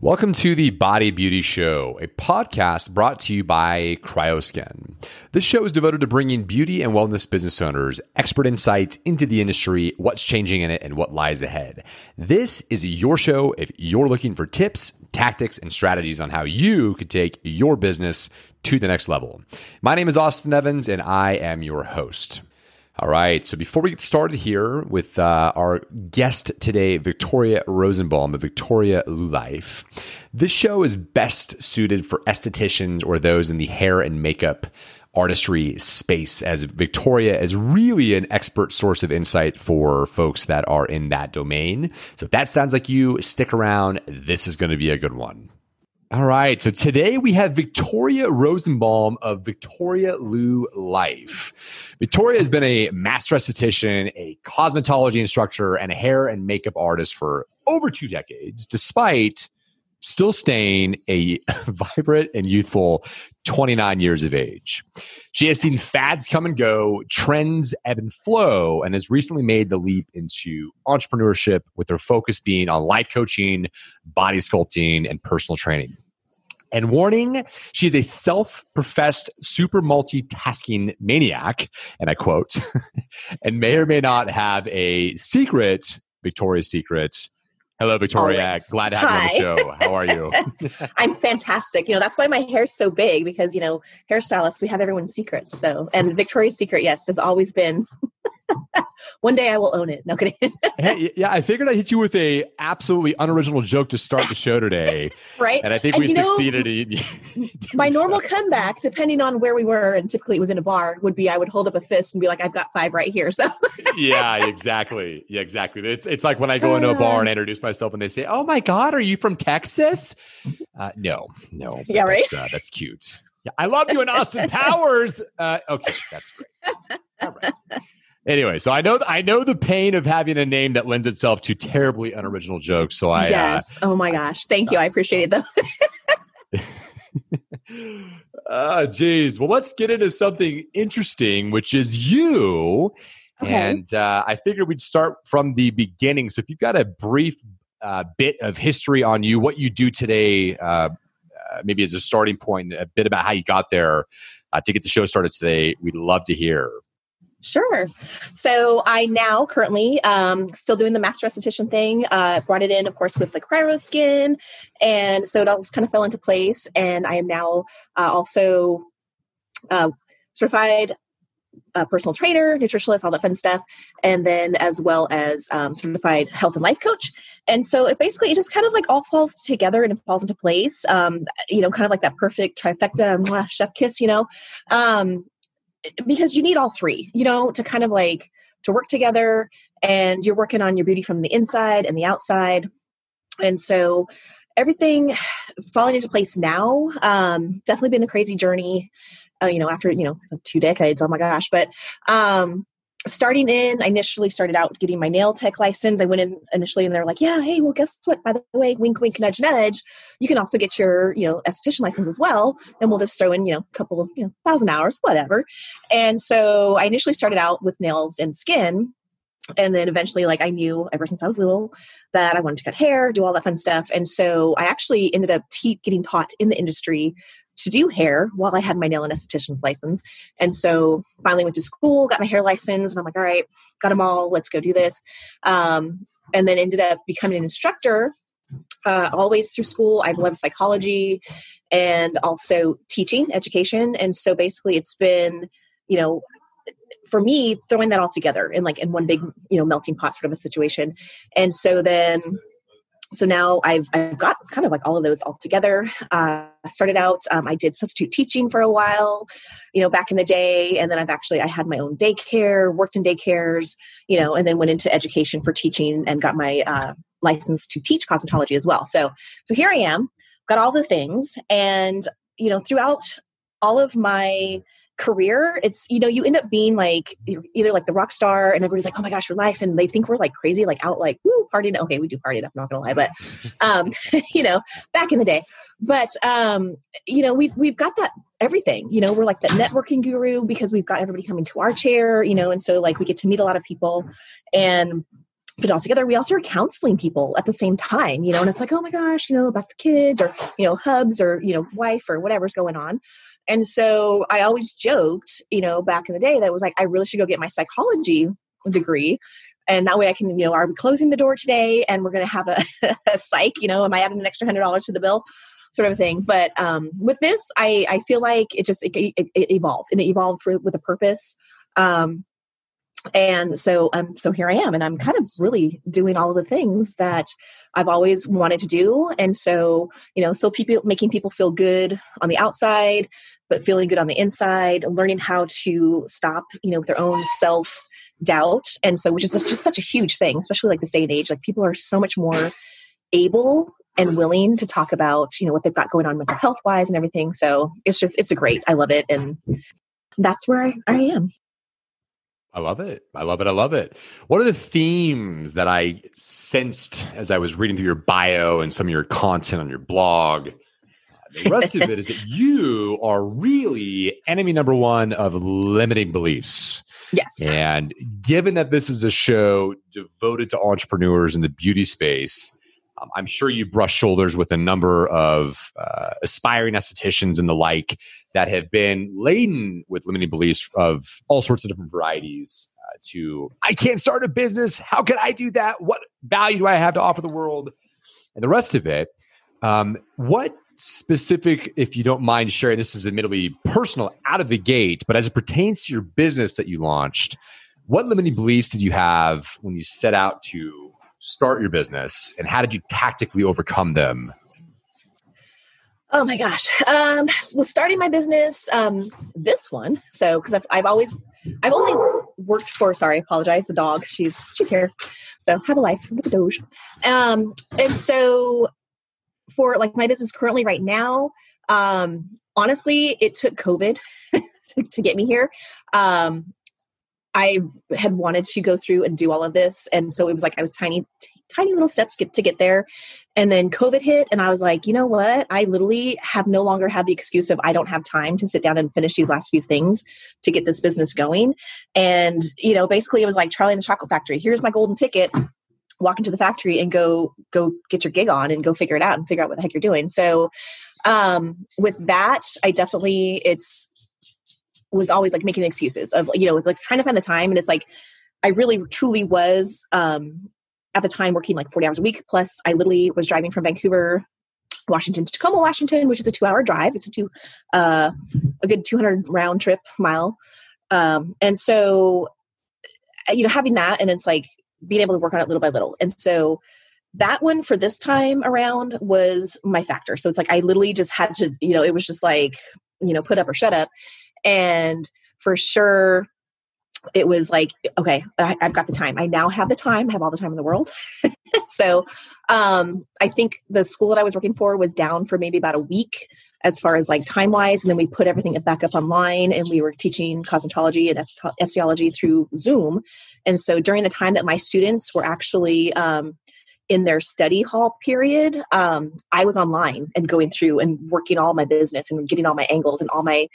Welcome to the Body Beauty Show, a podcast brought to you by Cryoskin. This show is devoted to bringing beauty and wellness business owners expert insights into the industry, what's changing in it, and what lies ahead. This is your show if you're looking for tips, tactics, and strategies on how you could take your business to the next level. My name is Austin Evans, and I am your host. All right. So before we get started here with uh, our guest today, Victoria Rosenbaum of Victoria Life, this show is best suited for estheticians or those in the hair and makeup artistry space, as Victoria is really an expert source of insight for folks that are in that domain. So if that sounds like you, stick around. This is going to be a good one. All right. So today we have Victoria Rosenbaum of Victoria Lou Life. Victoria has been a master esthetician, a cosmetology instructor, and a hair and makeup artist for over two decades, despite still staying a vibrant and youthful 29 years of age. She has seen fads come and go, trends ebb and flow, and has recently made the leap into entrepreneurship with her focus being on life coaching, body sculpting, and personal training. And warning, she is a self professed super multitasking maniac, and I quote, and may or may not have a secret, Victoria's Secret, Hello, Victoria. Always. Glad to have Hi. you on the show. How are you? I'm fantastic. You know, that's why my hair's so big because, you know, hairstylists, we have everyone's secrets. So, and Victoria's secret, yes, has always been one day I will own it. No kidding. hey, yeah, I figured I'd hit you with a absolutely unoriginal joke to start the show today. right. And I think and we succeeded know, in My normal so. comeback, depending on where we were, and typically it was in a bar, would be I would hold up a fist and be like, I've got five right here. So Yeah, exactly. Yeah, exactly. It's it's like when I go into a bar and I introduce myself and they say, Oh my God, are you from Texas? Uh, no, no. Yeah, right. That's, uh, that's cute. Yeah, I love you in Austin Powers. Uh, okay, that's great. All right. Anyway, so I know I know the pain of having a name that lends itself to terribly unoriginal jokes. So I uh, yes. Uh, oh my gosh, thank you. I appreciate it though. Ah, uh, geez. Well, let's get into something interesting, which is you. Okay. And uh, I figured we'd start from the beginning. So if you've got a brief uh, bit of history on you, what you do today, uh, uh, maybe as a starting point, a bit about how you got there uh, to get the show started today, we'd love to hear. Sure. So I now currently um, still doing the master esthetician thing. Uh, brought it in, of course, with the Cryoskin, and so it all just kind of fell into place. And I am now uh, also uh, certified personal trainer, nutritionist, all that fun stuff, and then as well as um, certified health and life coach. And so it basically it just kind of like all falls together and it falls into place. Um, you know, kind of like that perfect trifecta, mwah, chef kiss. You know, um, because you need all three, you know, to kind of like to work together and you're working on your beauty from the inside and the outside. And so everything falling into place now, um, definitely been a crazy journey, uh, you know, after, you know, two decades. Oh my gosh. But, um, starting in, I initially started out getting my nail tech license. I went in initially and they're like, yeah, hey, well, guess what? By the way, wink, wink, nudge, nudge, you can also get your, you know, esthetician license as well. And we'll just throw in, you know, a couple of, you know, thousand hours, whatever. And so I initially started out with nails and skin. And then eventually, like I knew ever since I was little that I wanted to cut hair, do all that fun stuff. And so I actually ended up te- getting taught in the industry to do hair while I had my nail and esthetician's license. And so finally went to school, got my hair license, and I'm like, all right, got them all, let's go do this. Um, and then ended up becoming an instructor uh, always through school. I've loved psychology and also teaching, education. And so basically it's been, you know, for me, throwing that all together in like in one big, you know, melting pot sort of a situation. And so then so now I've I've got kind of like all of those all together. Uh, started out, um, I did substitute teaching for a while, you know, back in the day, and then I've actually I had my own daycare, worked in daycares, you know, and then went into education for teaching and got my uh, license to teach cosmetology as well. So so here I am, got all the things, and you know, throughout all of my career it's you know you end up being like you're either like the rock star and everybody's like oh my gosh your life and they think we're like crazy like out like woo partying. Okay we do party i'm not gonna lie but um you know back in the day. But um you know we've we've got that everything you know we're like the networking guru because we've got everybody coming to our chair you know and so like we get to meet a lot of people. And put it all together. We also are counseling people at the same time, you know, and it's like, oh my gosh, you know, about the kids or, you know, hubs or, you know, wife or whatever's going on. And so I always joked, you know, back in the day that was like, I really should go get my psychology degree. And that way I can, you know, are we closing the door today and we're going to have a, a psych, you know, am I adding an extra hundred dollars to the bill? Sort of thing. But um, with this, I, I feel like it just, it, it, it evolved and it evolved for, with a purpose. Um, and so um so here i am and i'm kind of really doing all of the things that i've always wanted to do. And so you know so people making people feel good on the outside but feeling good on the inside learning how to stop you know their own self doubt and so which is just such a huge thing especially like this day and age. Like people are so much more able and willing to talk about you know what they've got going on mental health wise and everything. So it's just it's a great. I love it and that's where I, I am I love it. I love it. I love it. What are the themes that I sensed as I was reading through your bio and some of your content on your blog? Uh, the rest of it is that you are really enemy number one of limiting beliefs. Yes. And given that this is a show devoted to entrepreneurs in the beauty space, um, I'm sure you brush shoulders with a number of uh, aspiring estheticians and the like that have been laden with limiting beliefs of all sorts of different varieties. Uh, to I can't start a business. How can I do that? What value do I have to offer the world? And the rest of it. Um, what specific, if you don't mind sharing, this is admittedly personal out of the gate, but as it pertains to your business that you launched, what limiting beliefs did you have when you set out to start your business and how did you tactically overcome them? Oh my gosh. Um, well, starting my business, um, this one. So, because I've, I've always, I've only worked for. Sorry, I apologize. The dog. She's she's here. So have a life with the doge. Um, and so for like my business currently right now, um, honestly, it took COVID to, to get me here. Um, I had wanted to go through and do all of this, and so it was like I was tiny, t- tiny little steps get to get there, and then COVID hit, and I was like, you know what? I literally have no longer had the excuse of I don't have time to sit down and finish these last few things to get this business going, and you know, basically it was like Charlie and the Chocolate Factory. Here's my golden ticket. Walk into the factory and go go get your gig on and go figure it out and figure out what the heck you're doing. So um with that i definitely it's was always like making excuses of you know it's like trying to find the time and it's like i really truly was um at the time working like 40 hours a week plus i literally was driving from vancouver washington to tacoma washington which is a two hour drive. It's a two uh a good 200 round trip mile. Um and so uh, you know having that and it's like being able to work on it little by little. And so that one for this time around was my factor. So it's like i literally just had to you know it was just like you know put up or shut up and for sure it was like okay I, have got the time. I now have the time I have all the time in the world. So um i think the school that i was working for was down for maybe about a week as far as like time wise and then we put everything back up online and we were teaching cosmetology and etiology through zoom. And so during the time that my students were actually um in their study hall period um, i was online and going through and working all my business and getting all my angles and all my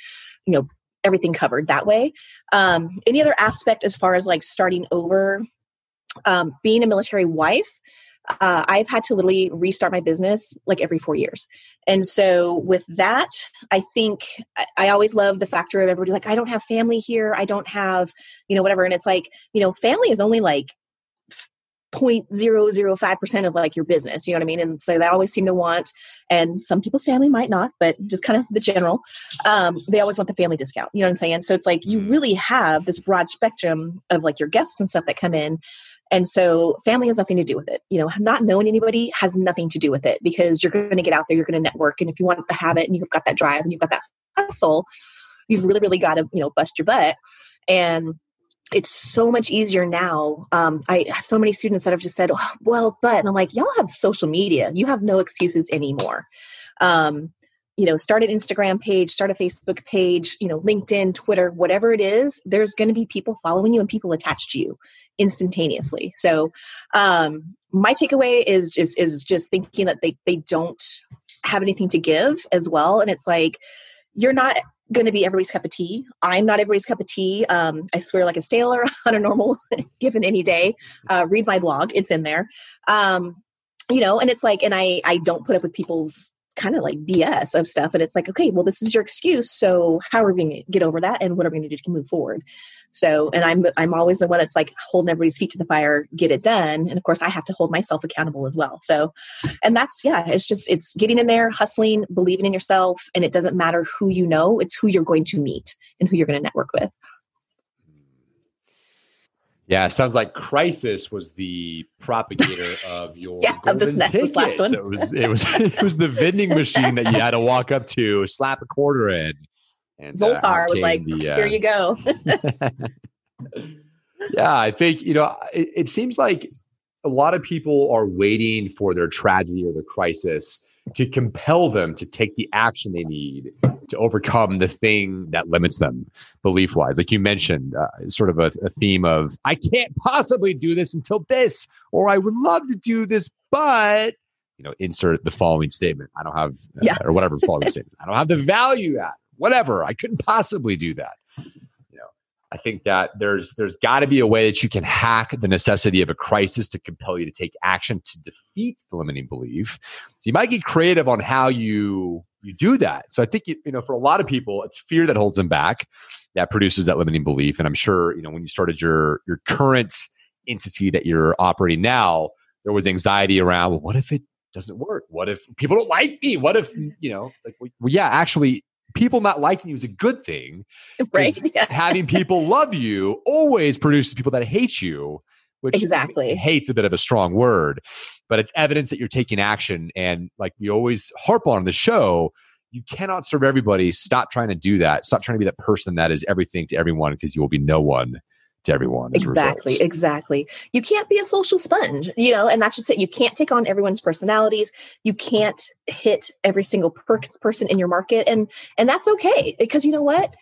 you know everything covered that way um, any other aspect as far as like starting over um, being a military wife uh, I've had to literally restart my business like every four years. And so, with that, I think I, I always love the factor of everybody like, I don't have family here. I don't have, you know, whatever. And it's like, you know, family is only like 0.005% of like your business you know what i mean? And so they always seem to want and some people's family might not but just kind of the general um, they always want the family discount you know what i'm saying? So it's like you mm-hmm. really have this broad spectrum of like your guests and stuff that come in and so family has nothing to do with it you know? Not knowing anybody has nothing to do with it because you're going to get out there you're going to network and if you want to have it and you've got that drive and you've got that hustle you've really really got to you know bust your butt and it's so much easier now. Um, I have so many students that have just said, oh, well, but, and I'm like, y'all have social media. You have no excuses anymore. Um, you know, start an Instagram page, start a Facebook page, you know, LinkedIn, Twitter, whatever it is, there's going to be people following you and people attached to you instantaneously. So, um, my takeaway is just, is just thinking that they, they don't have anything to give as well. And it's like, you're not going to be everybody's cup of tea. I'm not everybody's cup of tea. Um, I swear like a sailor on a normal given any day. Uh, read my blog; it's in there. Um, you know, and it's like, and I I don't put up with people's kind of like BS of stuff. And it's like, okay, well, this is your excuse. So how are we going to get over that? And what are we going to do to move forward? So, and I'm, I'm always the one that's like holding everybody's feet to the fire, get it done. And of course I have to hold myself accountable as well. So, and that's, yeah, it's just, it's getting in there, hustling, believing in yourself. And it doesn't matter who you know, it's who you're going to meet and who you're going to network with. Yeah, sounds like Crisis was the propagator of your yeah, of this, this last one. So it was it was it was the vending machine that you had to walk up to, slap a quarter in. And uh, Zoltar uh, was like, the, uh, "Here you go." yeah, I think you know it, it seems like a lot of people are waiting for their tragedy or their crisis to compel them to take the action they need to overcome the thing that limits them belief wise. Like you mentioned, uh, sort of a, a, theme of, I can't possibly do this until this, or I would love to do this, but, you know, insert the following statement. I don't have, uh, yeah. or whatever following statement. I don't have the value at whatever. I couldn't possibly do that. I think that there's there's got to be a way that you can hack the necessity of a crisis to compel you to take action to defeat the limiting belief. So you might get creative on how you you do that. So I think you, you know for a lot of people it's fear that holds them back that produces that limiting belief and I'm sure you know when you started your your current entity that you're operating now there was anxiety around well what if it doesn't work? What if people don't like me? What if you know? It's like, well, yeah, actually, people not liking you is a good thing. Right. Yeah. having people love you always produces people that hate you, which exactly hate's a bit of a strong word, but it's evidence that you're taking action. And like we always harp on the show, you cannot serve everybody. Stop trying to do that. Stop trying to be that person that is everything to everyone because you will be no one to everyone. exactly, exactly. You can't be a social sponge, you know, and that's just it. You can't take on everyone's personalities. You can't hit every single per- person in your market, and and that's okay because you know what.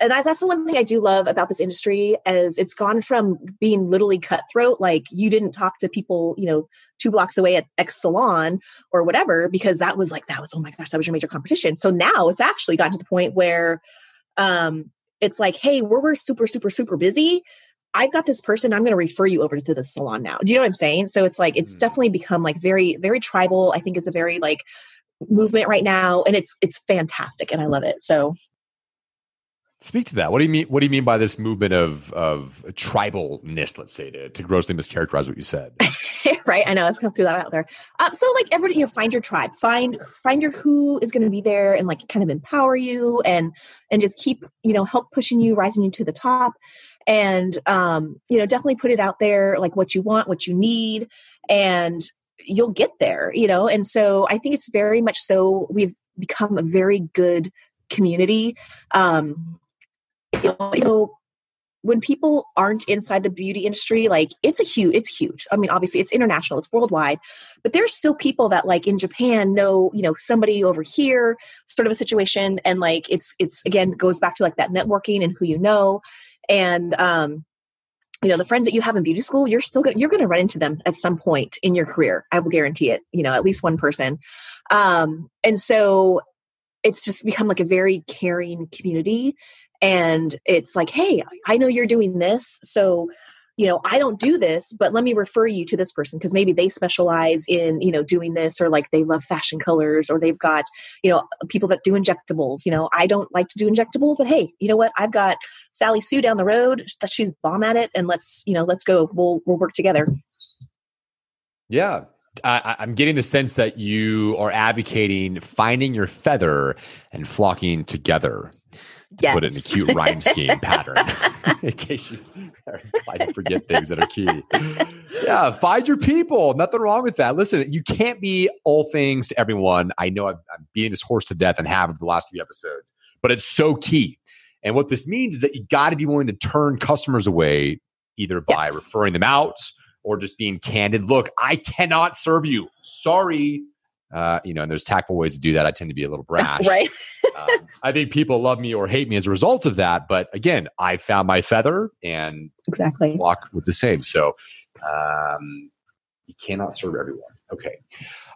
And I, that's the one thing I do love about this industry, as it's gone from being literally cutthroat, like you didn't talk to people, you know, two blocks away at X salon or whatever, because that was like that was oh my gosh, that was your major competition. So now it's actually gotten to the point where um, it's like, hey, we're, we're super, super, super busy. I've got this person, I'm going to refer you over to the salon now. Do you know what I'm saying? So it's like, it's mm. definitely become like very, very tribal. I think is a very like movement right now. And it's, it's fantastic. And I love it. So Speak to that. What do you mean? What do you mean by this movement of of tribalness? Let's say to, to grossly mischaracterize what you said. right. I know. Let's kind of throw that out there. Um, so, like, everybody, you know, find your tribe. Find find your who is going to be there and like kind of empower you and and just keep you know help pushing you, rising you to the top, and um, you know definitely put it out there like what you want, what you need, and you'll get there. You know, and so I think it's very much so. We've become a very good community. Um, you know, when people aren't inside the beauty industry like it's a huge it's huge. I mean obviously it's international it's worldwide but there's still people that like in japan know you know somebody over here sort of a situation and like it's it's again goes back to like that networking and who you know and um you know the friends that you have in beauty school you're still gonna you're gonna run into them at some point in your career i will guarantee it you know at least one person. Um and so it's just become like a very caring community and it's like hey i know you're doing this so you know i don't do this but let me refer you to this person because maybe they specialize in you know doing this or like they love fashion colors or they've got you know people that do injectables you know i don't like to do injectables but hey you know what? I've got sally sue down the road that she's bomb at it and let's you know let's go we'll we'll work together. Yeah. I, am getting the sense that you are advocating finding your feather and flocking together. to yes. put it in a cute rhyme scheme pattern in case you forget things that are key. Yeah, find your people. Nothing wrong with that. Listen, you can't be all things to everyone. I know I'm, I'm beating this horse to death and have the last few episodes, but it's so key. And what this means is that you got to be willing to turn customers away either by yes. referring them out or just being candid. Look, I cannot serve you. Sorry. Uh, you know, and there's tactful ways to do that. I tend to be a little brash. That's right. um, I think people love me or hate me as a result of that. But again, I found my feather and exactly walk with the same. So um, you cannot serve everyone. Okay.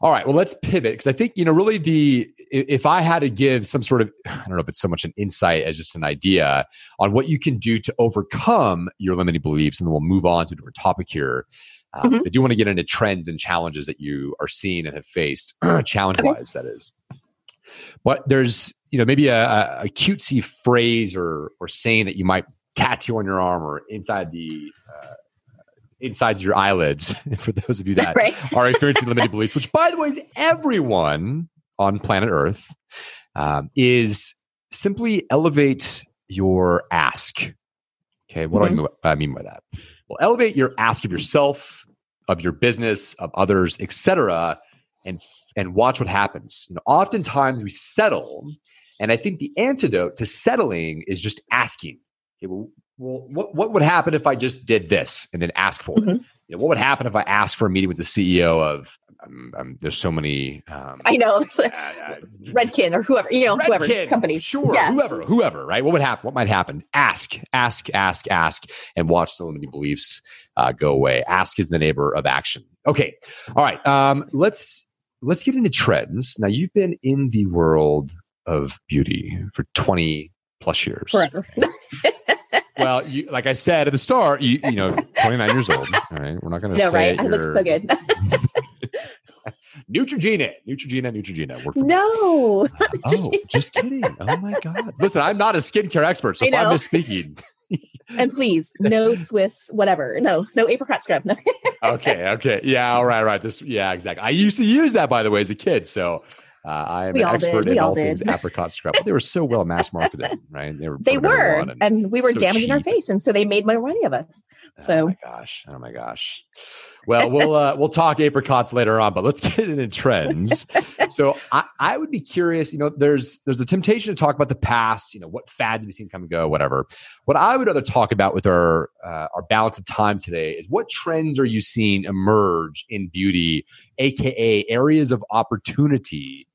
All right. Well, let's pivot because I think, you know, really the, if I had to give some sort of, I don't know if it's so much an insight as just an idea on what you can do to overcome your limiting beliefs, and then we'll move on to a different topic here. Um, mm-hmm. I do want to get into trends and challenges that you are seeing and have faced, challenge wise, okay. that is. But there's, you know, maybe a, a cutesy phrase or, or saying that you might tattoo on your arm or inside the, uh, insides your eyelids for those of you that right. are experiencing limited beliefs, which by the way is everyone on planet Earth, um, is simply elevate your ask. Okay, what mm-hmm. do I mean by that? Well, elevate your ask of yourself, of your business, of others, etc., and and watch what happens. You know, oftentimes we settle, and I think the antidote to settling is just asking. Okay, well, well, what, what would happen if I just did this and then ask for mm-hmm. it? You know, what would happen if I asked for a meeting with the CEO of, um, um, there's so many. Um, I know. There's like uh, uh, Redken or whoever, you know, Redken, whoever company. Sure. Yeah. Whoever, whoever, right? What would happen? What might happen? Ask, ask, ask, ask, and watch the limiting beliefs uh, go away. Ask is the neighbor of action. Okay. All right. Um, let's, let's get into trends. Now you've been in the world of beauty for 20 plus years. Forever. well, you, like I said at the start, you, you know, 29 years old. All right. We're not going to no, say right. I look so good. Neutrogena, Neutrogena, Neutrogena. Work no. oh, just kidding. Oh my God. Listen, I'm not a skincare expert, so if I'm misspeaking. and please, no Swiss, whatever. No, no apricot scrub. No. okay. Okay. Yeah. All right. Right. This. Yeah. Exactly. I used to use that, by the way, as a kid. So uh, I am an expert in all things apricot scrub. They were so well mass marketed, right? They were. They were, and, and, we were so damaging cheap. our face, and so they made more money of us. So. Oh my gosh! Oh my gosh! Well, we'll uh, we'll talk apricots later on, but let's get into trends. so I, I would be curious. You know, there's there's a temptation to talk about the past. You know, what fads we've we seen come and go, whatever. What I would rather talk about with our uh, our balance of time today is what trends are you seeing emerge in beauty, aka areas of opportunity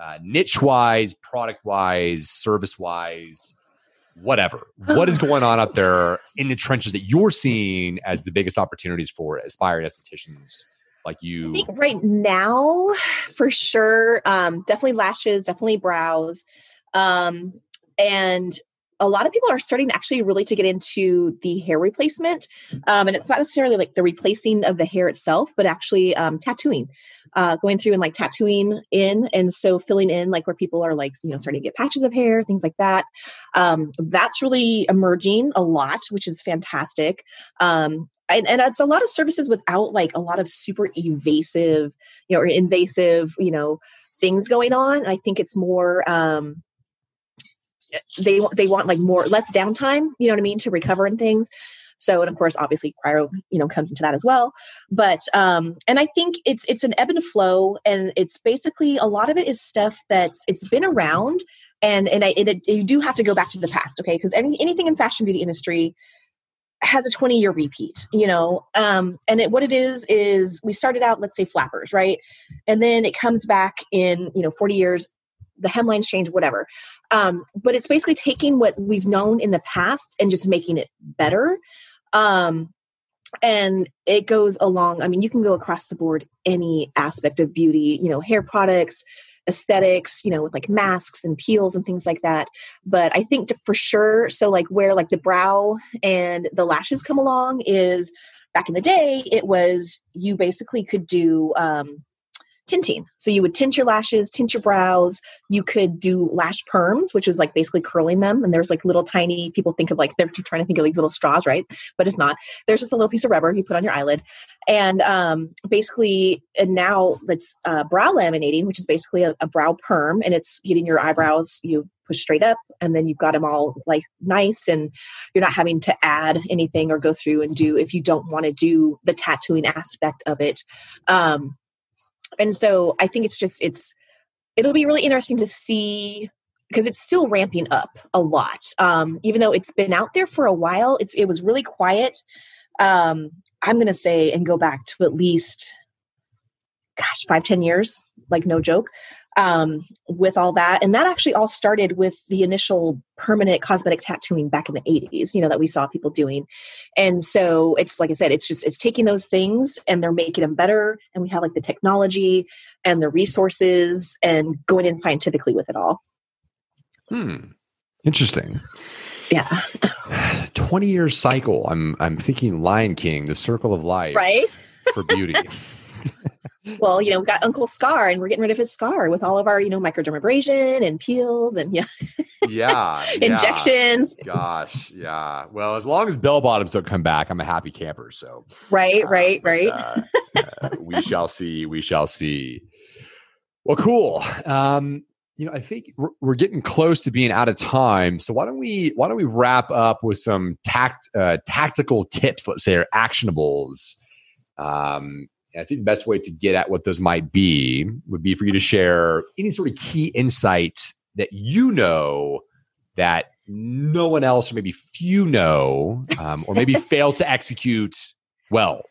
uh, niche wise, product wise, service wise, whatever. what is going on out there in the trenches that you're seeing as the biggest opportunities for aspiring estheticians? like you I think right now for sure um definitely lashes definitely brows um and a lot of people are starting actually really to get into the hair replacement. Um, and it's not necessarily like the replacing of the hair itself, but actually um, tattooing, uh, going through and like tattooing in. And so filling in like where people are like, you know, starting to get patches of hair, things like that. Um, that's really emerging a lot, which is fantastic. Um, and, and, it's a lot of services without like a lot of super evasive, you know, or invasive, you know, things going on. I think it's more, um, they they want like more less downtime you know what i mean to recover and things. So and of course obviously cryo you know comes into that as well. But um and i think it's it's an ebb and flow and it's basically a lot of it is stuff that's it's been around and and, I, it, you do have to go back to the past okay? Because any, anything in fashion beauty industry has a 20 year repeat you know? Um and it, what it is is we started out let's say flappers right? And then it comes back in you know 40 years the hemlines change, whatever. Um, but it's basically taking what we've known in the past and just making it better. Um, and it goes along. I mean, you can go across the board any aspect of beauty, you know, hair products, aesthetics, you know, with like masks and peels and things like that. But I think for sure, so like where like the brow and the lashes come along is back in the day, it was you basically could do um, tinting. So you would tint your lashes, tint your brows. You could do lash perms, which was like basically curling them. And there's like little tiny, people think of like, they're trying to think of these little straws, right? But it's not. There's just a little piece of rubber you put on your eyelid. And um, basically, and now it's uh, brow laminating, which is basically a, a brow perm. And it's getting your eyebrows, you push straight up and then you've got them all like nice and you're not having to add anything or go through and do if you don't want to do the tattooing aspect of it um and so i think it's just it's it'll be really interesting to see because it's still ramping up a lot. Um, even though it's been out there for a while it's it was really quiet. Um, i'm to say and go back to at least gosh five ten years like no joke um, with all that. And that actually all started with the initial permanent cosmetic tattooing back in the 80s, you know, that we saw people doing. And so it's like I said, it's just, it's taking those things and they're making them better. And we have like the technology and the resources and going in scientifically with it all. Hmm. Interesting. Yeah. 20 year cycle. I'm I'm thinking Lion King, the circle of life. Right. For beauty. well, you know, we got Uncle Scar and we're getting rid of his scar with all of our, you know, microdermabrasion and peels and yeah. yeah. Injections. Yeah. Gosh. Yeah. Well, as long as bell bottoms don't come back, I'm a happy camper. So Right, uh, right, right. Uh, uh, we shall see. We shall see. Well, cool. Um, you know, I think we're getting close to being out of time. So why don't we why don't we wrap up with some tact uh, tactical tips, let's say, or actionables. Um, I think the best way to get at what those might be would be for you to share any sort of key insight that you know that no one else or maybe few know, um, or maybe fail to execute well,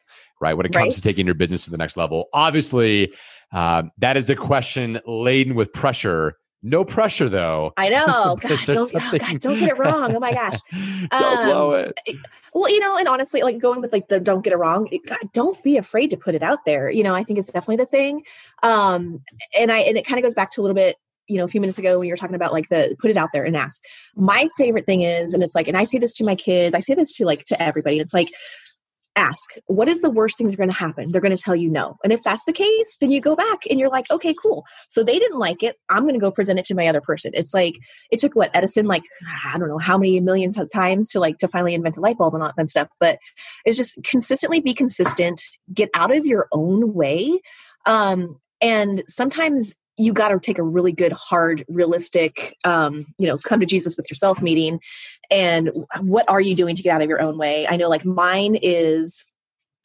right? When it comes right. to taking your business to the next level. Obviously, um, that is a question laden with pressure. No pressure though. I know. God, don't, oh God, don't get it wrong. Oh my gosh. don't um, blow it. Well, you know, and honestly, like going with like the don't get it wrong, God, don't be afraid to put it out there. You know, I think it's definitely the thing. Um, and I and it kind of goes back to a little bit you know a few minutes ago when you were talking about like the put it out there and ask my favorite thing is and it's like and i say this to my kids i say this to like to everybody it's like ask what is the worst thing that's going to happen? They're going to tell you no. And if that's the case then you go back and you're like okay cool. So they didn't like it. I'm going to go present it to my other person. It's like it took what edison like i don't know how many millions of times to like to finally invent a light bulb and all that stuff. But it's just consistently be consistent get out of your own way. Um and sometimes you got to take a really good hard realistic um, you know come to jesus with yourself meeting. And what are you doing to get out of your own way? I know like mine is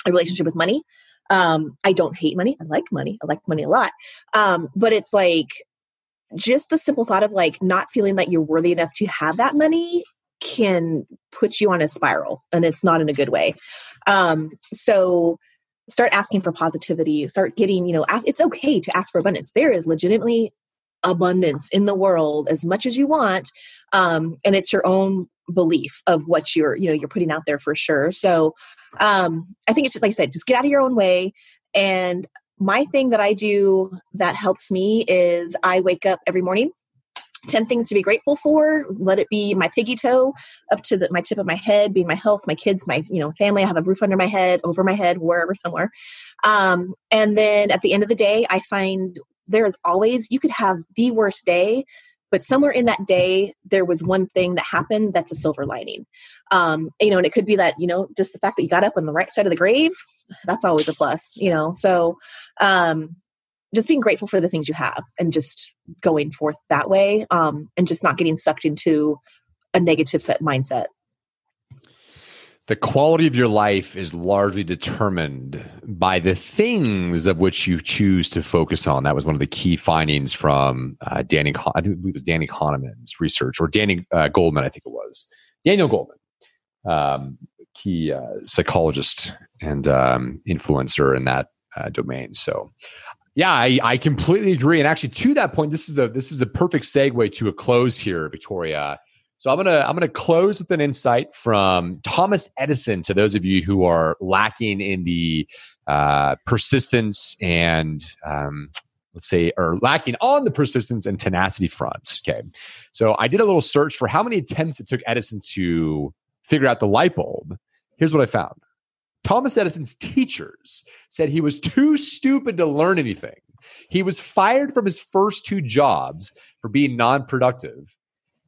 a relationship with money. Um, i don't hate money. I like money. I like money a lot. Um, but it's like just the simple thought of like not feeling that you're worthy enough to have that money can put you on a spiral and it's not in a good way. Um, so start asking for positivity start getting you know ask, it's okay to ask for abundance. There is legitimately abundance in the world as much as you want um, and it's your own belief of what you're you know you're putting out there for sure. So um, i think it's just like i said just get out of your own way. And my thing that i do that helps me is i wake up every morning 10 things to be grateful for let it be my piggy toe up to the, my tip of my head being my health my kids my you know family i have a roof under my head over my head wherever somewhere. Um, and then at the end of the day i find there is always you could have the worst day but somewhere in that day there was one thing that happened that's a silver lining. Um, you know and it could be that you know just the fact that you got up on the right side of the grave that's always a plus you know so um, just being grateful for the things you have and just going forth that way um, and just not getting sucked into a negative set mindset the quality of your life is largely determined by the things of which you choose to focus on. That was one of the key findings from uh, Danny. I think it was Danny Kahneman's research, or Danny uh, Goleman. I think it was Daniel Goldman, um, key uh, psychologist and um, influencer in that uh, domain. So, yeah, I, I completely agree. And actually, to that point, this is a this is a perfect segue to a close here, Victoria. So I'm gonna I'm gonna close with an insight from Thomas Edison to those of you who are lacking in the uh, persistence and um, let's say or lacking on the persistence and tenacity front. Okay, so I did a little search for how many attempts it took Edison to figure out the light bulb. Here's what I found. Thomas Edison's teachers said he was too stupid to learn anything. He was fired from his first two jobs for being non productive.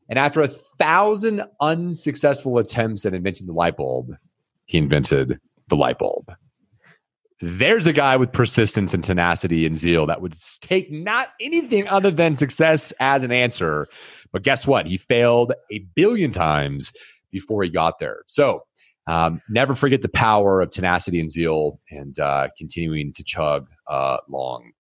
And after a thousand unsuccessful attempts at inventing the light bulb, he invented the light bulb. There's a guy with persistence and tenacity and zeal that would take not anything other than success as an answer. But guess what? He failed a billion times before he got there. So um, never forget the power of tenacity and zeal and uh, continuing to chug uh, long.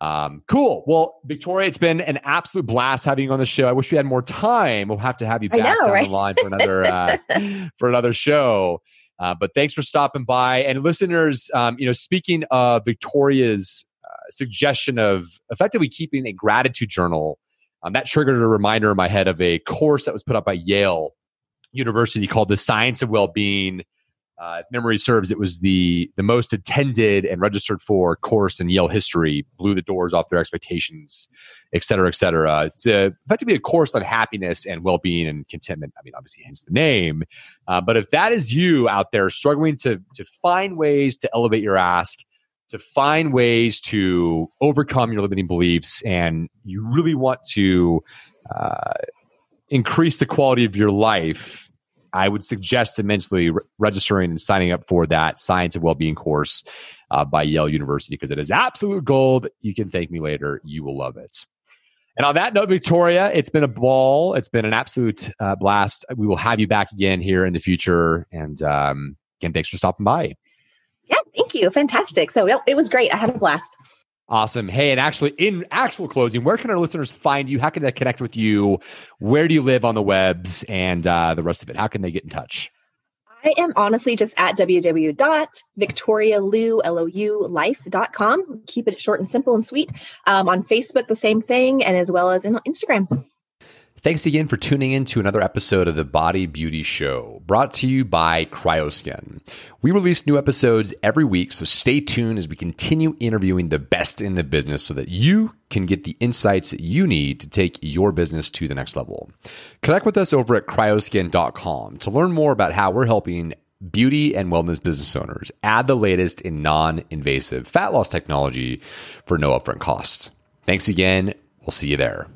Um, cool. Well, Victoria, it's been an absolute blast having you on the show. I wish we had more time. We'll have to have you back know, down right? the line for another uh, for another show. Uh, but thanks for stopping by. And listeners, um, you know, speaking of Victoria's uh, suggestion of effectively keeping a gratitude journal. Um, that triggered a reminder in my head of a course that was put up by Yale University called The Science of Well-Being uh, if memory serves, it was the the most attended and registered for course in Yale history. Blew the doors off their expectations, et cetera, et cetera. It's a, effectively a course on happiness and well being and contentment. I mean, obviously, hence the name. Uh, but if that is you out there struggling to to find ways to elevate your ask, to find ways to overcome your limiting beliefs, and you really want to uh, increase the quality of your life I would suggest immensely re- registering and signing up for that Science of Wellbeing course uh, by Yale University because it is absolute gold. You can thank me later. You will love it. And on that note, Victoria, it's been a ball. It's been an absolute uh, blast. We will have you back again here in the future. And um, again, thanks for stopping by. Yeah, thank you. Fantastic. So it was great. I had a blast. Awesome. Hey, and actually, in actual closing, where can our listeners find you? How can they connect with you? Where do you live on the webs and uh, the rest of it? How can they get in touch? I am honestly just at www.victorialou.life.com. Keep it short and simple and sweet. Um, on Facebook, the same thing, and as well as in Instagram. Thanks again for tuning in to another episode of the Body Beauty Show, brought to you by Cryoskin. We release new episodes every week, so stay tuned as we continue interviewing the best in the business so that you can get the insights that you need to take your business to the next level. Connect with us over at cryoskin.com to learn more about how we're helping beauty and wellness business owners add the latest in non invasive fat loss technology for no upfront costs. Thanks again. We'll see you there.